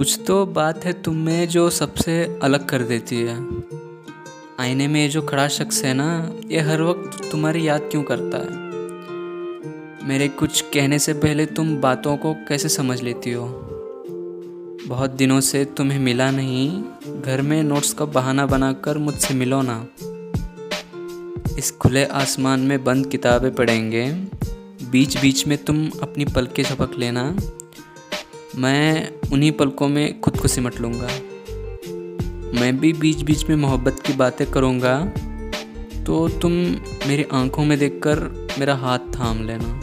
कुछ तो बात है तुम में जो सबसे अलग कर देती है। आईने में ये जो खड़ा शख्स है ना, ये हर वक्त तुम्हारी याद क्यों करता है? मेरे कुछ कहने से पहले तुम बातों को कैसे समझ लेती हो? बहुत दिनों से तुम्हें मिला नहीं, घर में नोट्स का बहाना बनाकर मुझसे मिलो ना। इस खुले आसमान में बंद किताबें पढ़ेंगे बीच बीच में तुम अपनी पलकें झपक लेना। मैं उन्हीं पलकों में खुद को सिमट लूँगा। मैं भी बीच बीच में मोहब्बत की बातें करूँगा तो तुम मेरी आँखों में देखकर मेरा हाथ थाम लेना।